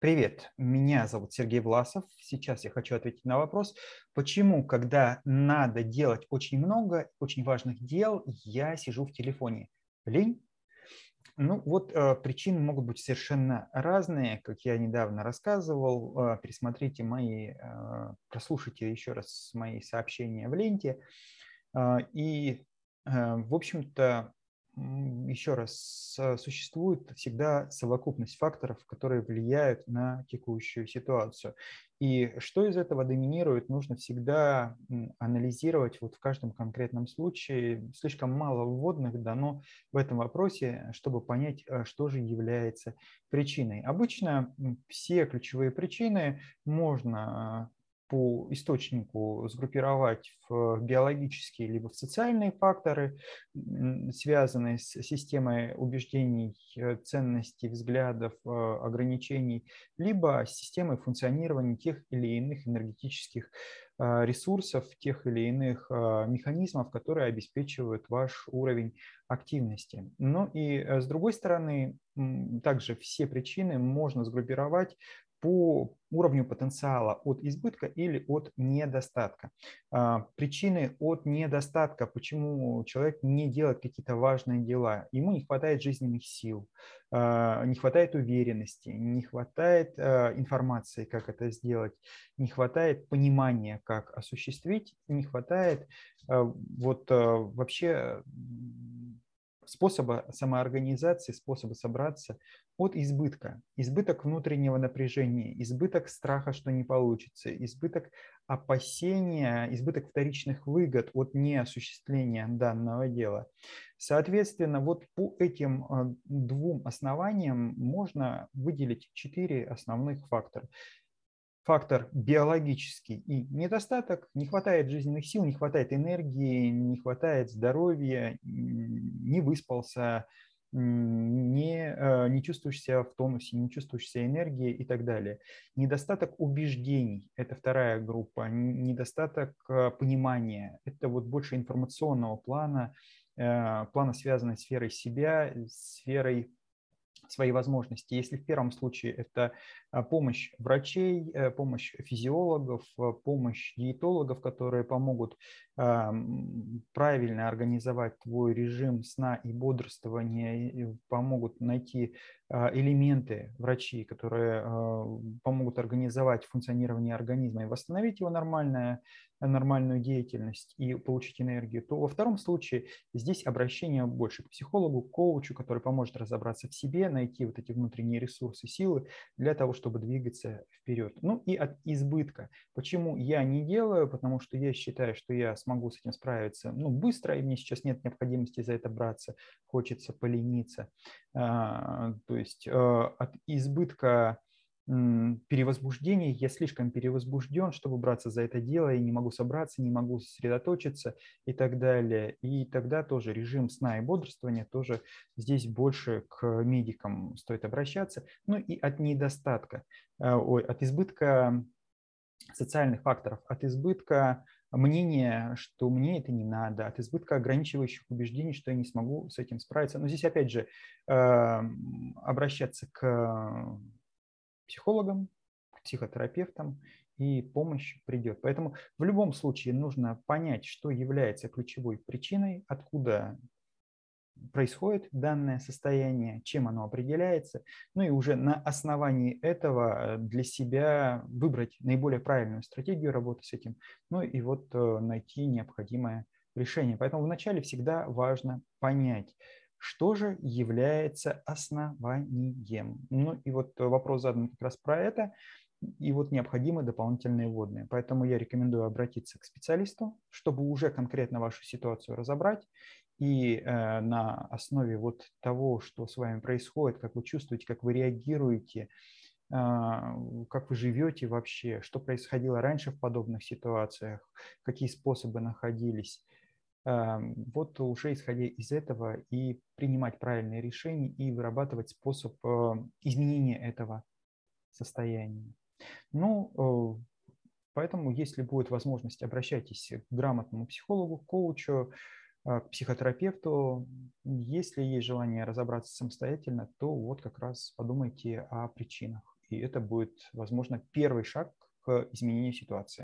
Привет, меня зовут Сергей Власов. Сейчас я хочу ответить на вопрос, почему, когда надо делать очень много очень важных дел, я сижу в телефоне? Лень? Ну вот э, причины могут быть совершенно разные, как я недавно рассказывал. Э, пересмотрите мои, э, прослушайте еще раз мои сообщения в ленте. Э, и, в общем-то, еще раз, существует всегда совокупность факторов, которые влияют на текущую ситуацию. И что из этого доминирует, нужно всегда анализировать вот в каждом конкретном случае. Слишком мало вводных дано в этом вопросе, чтобы понять, а, что же является причиной. Обычно все ключевые причины можно по источнику сгруппировать в биологические либо в социальные факторы, связанные с системой убеждений, э, ценностей, взглядов, э, ограничений, либо с системой функционирования тех или иных энергетических э, ресурсов, тех или иных механизмов, которые обеспечивают ваш уровень активности. Ну и с другой стороны, также все причины можно сгруппировать по уровню потенциала от избытка или от недостатка. А, причины от недостатка, почему человек не делает какие-то важные дела. Ему не хватает жизненных сил, а, не хватает уверенности, не хватает а, информации, как это сделать, не хватает понимания, как осуществить, не хватает вот вообще способа самоорганизации, способа собраться от избытка. Избыток внутреннего напряжения, избыток страха, что не получится, избыток опасения, избыток вторичных выгод от неосуществления данного дела. Соответственно, вот по этим а, двум основаниям можно выделить четыре основных фактора фактор биологический и недостаток, не хватает жизненных сил, не хватает энергии, не хватает здоровья, не выспался, не, э, не чувствуешь себя в тонусе, не чувствуешь себя энергии и так далее. Недостаток убеждений – это вторая группа. Недостаток э, понимания – это вот больше информационного плана, э, плана, связанной с сферой себя, сферой свои возможности. Если в первом случае это помощь врачей, э, помощь физиологов, э, помощь диетологов, которые помогут правильно организовать твой режим сна и бодрствования, помогут найти а, элементы врачи, которые а, помогут организовать функционирование организма и восстановить его нормальное, нормальную деятельность и получить энергию, то во втором случае здесь обращение больше к психологу, к коучу, который поможет разобраться в себе, найти вот эти внутренние ресурсы, силы для того, чтобы двигаться вперед. Ну и от избытка. Почему я не делаю? Потому что я считаю, что я смогу с этим справиться ну, быстро, и мне сейчас нет необходимости за это браться, хочется полениться. А, то есть э, от избытка перевозбуждения, я слишком перевозбужден, чтобы браться за это дело, и не могу собраться, не могу сосредоточиться и так далее. И тогда тоже режим сна и бодрствования тоже здесь больше к медикам стоит обращаться. Ну и от недостатка, э, ой, от избытка социальных факторов, от избытка мнения, что мне это не надо, от избытка ограничивающих убеждений, что я не смогу с этим справиться. Но здесь опять же эм, обращаться к психологам, к психотерапевтам, и помощь придет. Поэтому в любом случае нужно понять, что является ключевой причиной, откуда происходит данное состояние, чем оно определяется, ну и уже на основании этого для себя выбрать наиболее правильную стратегию работы с этим, ну и вот э, найти необходимое решение. Поэтому вначале всегда важно понять, что же является основанием? Ну и вот вопрос задан как раз про это. И вот необходимы дополнительные вводные. Поэтому я рекомендую обратиться к специалисту, чтобы уже конкретно вашу ситуацию разобрать. И э, на основе вот того, что с вами происходит, как вы чувствуете, как вы реагируете, э, как вы живете вообще, что происходило раньше в подобных ситуациях, какие способы находились, вот уже исходя из этого и принимать правильные решения и вырабатывать способ э, изменения этого состояния. Ну, э, поэтому, если будет возможность, обращайтесь к грамотному психологу, коучу, э, к психотерапевту. Если есть желание разобраться самостоятельно, то вот как раз подумайте о причинах и это будет, возможно, первый шаг к изменению ситуации.